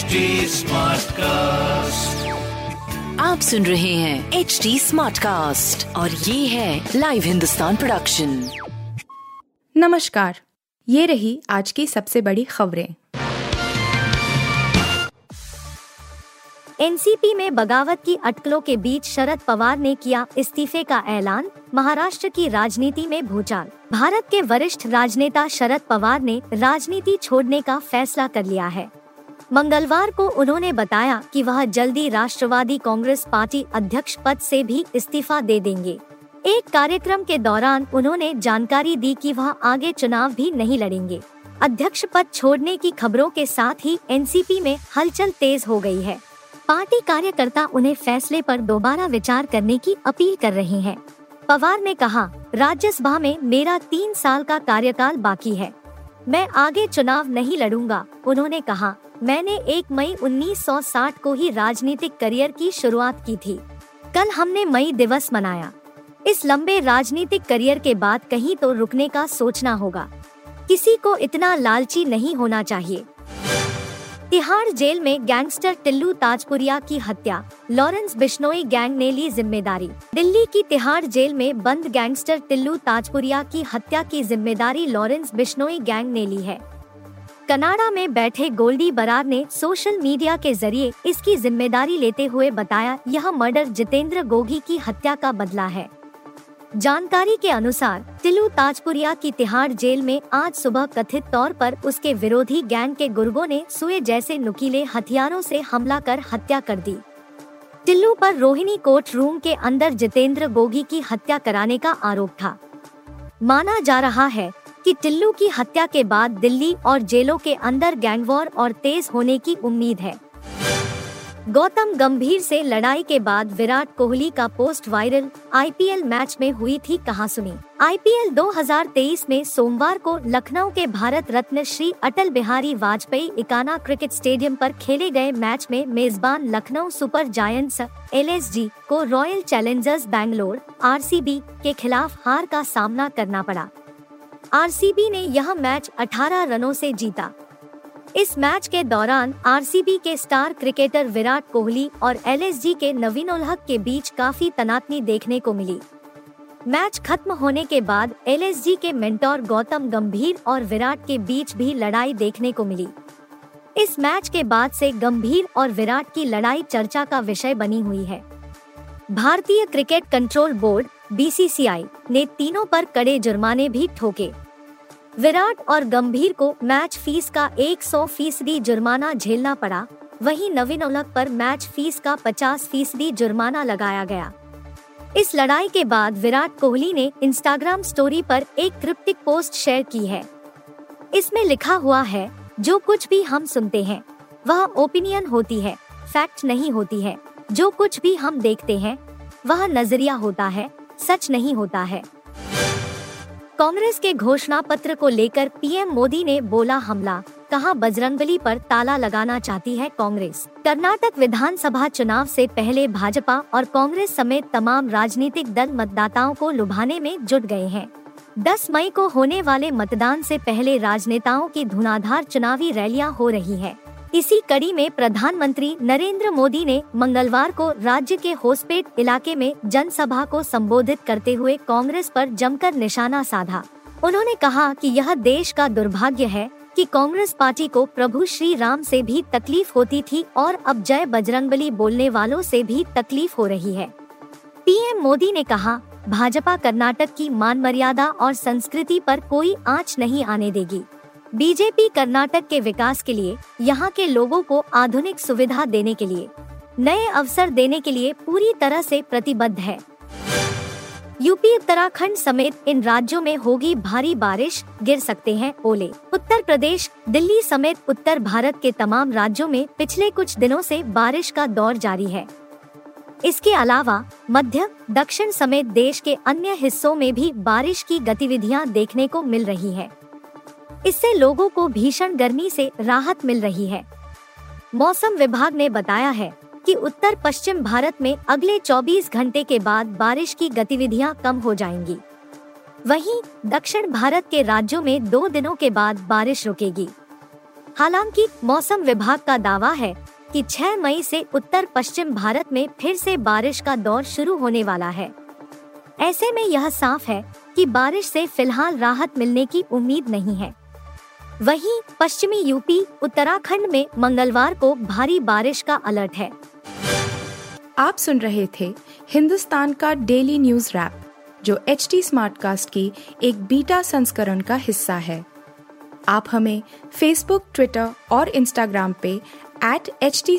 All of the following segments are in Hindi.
HD Smartcast. आप सुन रहे हैं एच डी स्मार्ट कास्ट और ये है लाइव हिंदुस्तान प्रोडक्शन नमस्कार ये रही आज की सबसे बड़ी खबरें। एनसीपी में बगावत की अटकलों के बीच शरद पवार ने किया इस्तीफे का ऐलान महाराष्ट्र की राजनीति में भूचाल। भारत के वरिष्ठ राजनेता शरद पवार ने राजनीति छोड़ने का फैसला कर लिया है। मंगलवार को उन्होंने बताया कि वह जल्दी राष्ट्रवादी कांग्रेस पार्टी अध्यक्ष पद से भी इस्तीफा दे देंगे। एक कार्यक्रम के दौरान उन्होंने जानकारी दी कि वह आगे चुनाव भी नहीं लड़ेंगे। अध्यक्ष पद छोड़ने की खबरों के साथ ही एनसीपी में हलचल तेज हो गई है। पार्टी कार्यकर्ता उन्हें फैसले पर दोबारा विचार करने की अपील कर रहे हैं। पवार ने कहा, राज्यसभा में मेरा तीन साल का कार्यकाल बाकी है। मैं आगे चुनाव नहीं लड़ूँगा, उन्होंने कहा। मैंने एक मई 1960 को ही राजनीतिक करियर की शुरुआत की थी। कल हमने मई दिवस मनाया। इस लंबे राजनीतिक करियर के बाद कहीं तो रुकने का सोचना होगा। किसी को इतना लालची नहीं होना चाहिए। तिहाड़ जेल में गैंगस्टर टिल्लू ताजपुरिया की हत्या। लॉरेंस बिश्नोई गैंग ने ली ज़िम्मेदारी। दिल्ली की तिहाड़ जेल में बंद गैंगस्टर टिल्लू ताजपुरिया की हत्या की ज़िम्मेदारी लॉरेंस बिश्नोई गैंग ने ली है। कनाडा में बैठे गोल्डी बरार ने सोशल मीडिया के ज़रिए इसकी ज़िम्मेदारी लेते हुए बताया, यह मर्डर जितेंद्र गोगी की हत्या का बदला है। जानकारी के अनुसार टिल्लू ताजपुरिया की तिहाड़ जेल में आज सुबह कथित तौर पर उसके विरोधी गैंग के गुर्गों ने सुए जैसे नुकीले हथियारों से हमला कर हत्या कर दी। टिल्लू पर रोहिणी कोर्ट रूम के अंदर जितेंद्र गोगी की हत्या कराने का आरोप था। माना जा रहा है कि टिल्लू की हत्या के बाद दिल्ली और जेलों के अंदर गैंगवॉर और तेज होने की उम्मीद है। गौतम गंभीर से लड़ाई के बाद विराट कोहली का पोस्ट वायरल, आईपीएल मैच में हुई थी कहा सुनी आईपीएल 2023 में सोमवार को लखनऊ के भारत रत्न श्री अटल बिहारी वाजपेयी इकाना क्रिकेट स्टेडियम पर खेले गए मैच में मेजबान लखनऊ सुपर जायंट्स एलएसजी को रॉयल चैलेंजर्स बैंगलोर, आरसीबी के खिलाफ हार का सामना करना पड़ा। आरसीबी ने यह मैच 18 रनों से जीता। इस मैच के दौरान आरसीबी के स्टार क्रिकेटर विराट कोहली और एलएसजी के नवीन उल हक के बीच काफ़ी तनातनी देखने को मिली। मैच खत्म होने के बाद एलएसजी के मेंटोर गौतम गंभीर और विराट के बीच भी लड़ाई देखने को मिली। इस मैच के बाद से गंभीर और विराट की लड़ाई चर्चा का विषय बनी हुई है। भारतीय क्रिकेट कंट्रोल बोर्ड, बीसीसीआई, ने तीनों पर कड़े जुर्माने भी ठोके। विराट और गंभीर को मैच फ़ीस का 100 फ़ीसदी जुर्माना झेलना पड़ा। वहीं नवीन उलक पर मैच फ़ीस का 50 फ़ीसदी जुर्माना लगाया गया। इस लड़ाई के बाद विराट कोहली ने इंस्टाग्राम स्टोरी पर एक क्रिप्टिक पोस्ट शेयर की है। इसमें लिखा हुआ है, जो कुछ भी हम सुनते हैं, वह ओपिनियन होती है, फैक्ट नहीं होती है। जो कुछ भी हम देखते हैं, वह नज़रिया होता है, सच नहीं होता है। कांग्रेस के घोषणा पत्र को लेकर पीएम मोदी ने बोला हमला। कहा बजरंगबली पर ताला लगाना चाहती है कांग्रेस? कर्नाटक विधानसभा चुनाव से पहले भाजपा और कांग्रेस समेत तमाम राजनीतिक दल मतदाताओं को लुभाने में जुट गए हैं। 10 मई को होने वाले मतदान से पहले राजनेताओं की धुनाधार चुनावी रैलियाँ हो रही है। इसी कड़ी में प्रधानमंत्री नरेंद्र मोदी ने मंगलवार को राज्य के होसपेट इलाके में जनसभा को संबोधित करते हुए कांग्रेस पर जमकर निशाना साधा। उन्होंने कहा कि यह देश का दुर्भाग्य है कि कांग्रेस पार्टी को प्रभु श्री राम से भी तकलीफ़ होती थी और अब जय बजरंगबली बोलने वालों से भी तकलीफ़ हो रही है। पीएम मोदी ने कहा, भाजपा कर्नाटक की मान मर्यादा और संस्कृति पर कोई आँच नहीं आने देगी। बीजेपी कर्नाटक के विकास के लिए, यहाँ के लोगों को आधुनिक सुविधा देने के लिए, नए अवसर देने के लिए पूरी तरह से प्रतिबद्ध है। यूपी उत्तराखंड समेत इन राज्यों में होगी भारी बारिश, गिर सकते हैं ओले। उत्तर प्रदेश, दिल्ली समेत उत्तर भारत के तमाम राज्यों में पिछले कुछ दिनों से बारिश का दौर जारी है। इसके अलावा, मध्य, दक्षिण समेत देश के अन्य हिस्सों में भी बारिश की गतिविधियाँ देखने को मिल रही है। इससे लोगों को भीषण गर्मी से राहत मिल रही है। मौसम विभाग ने बताया है कि उत्तर पश्चिम भारत में अगले 24 घंटे के बाद बारिश की गतिविधियाँ कम हो जाएँगी। वहीं दक्षिण भारत के राज्यों में दो दिनों के बाद बारिश रुकेगी। हालाँकि मौसम विभाग का दावा है कि 6 मई से उत्तर पश्चिम भारत में फिर से बारिश का दौर शुरू होने वाला है। ऐसे में यह साफ़ है कि बारिश से फ़िलहाल राहत मिलने की उम्मीद नहीं है। वहीं पश्चिमी यूपी, उत्तराखंड में मंगलवार को भारी बारिश का अलर्ट है। आप सुन रहे थे हिंदुस्तान का डेली न्यूज़ रैप, जो एच टी स्मार्टकास्ट की एक बीटा संस्करण का हिस्सा है। आप हमें फेसबुक ट्विटर और इंस्टाग्राम पे एट एच टी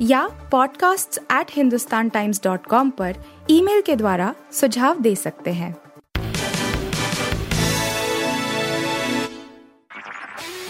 या podcasts@hindustantimes.com पर ईमेल के द्वारा सुझाव दे सकते हैं।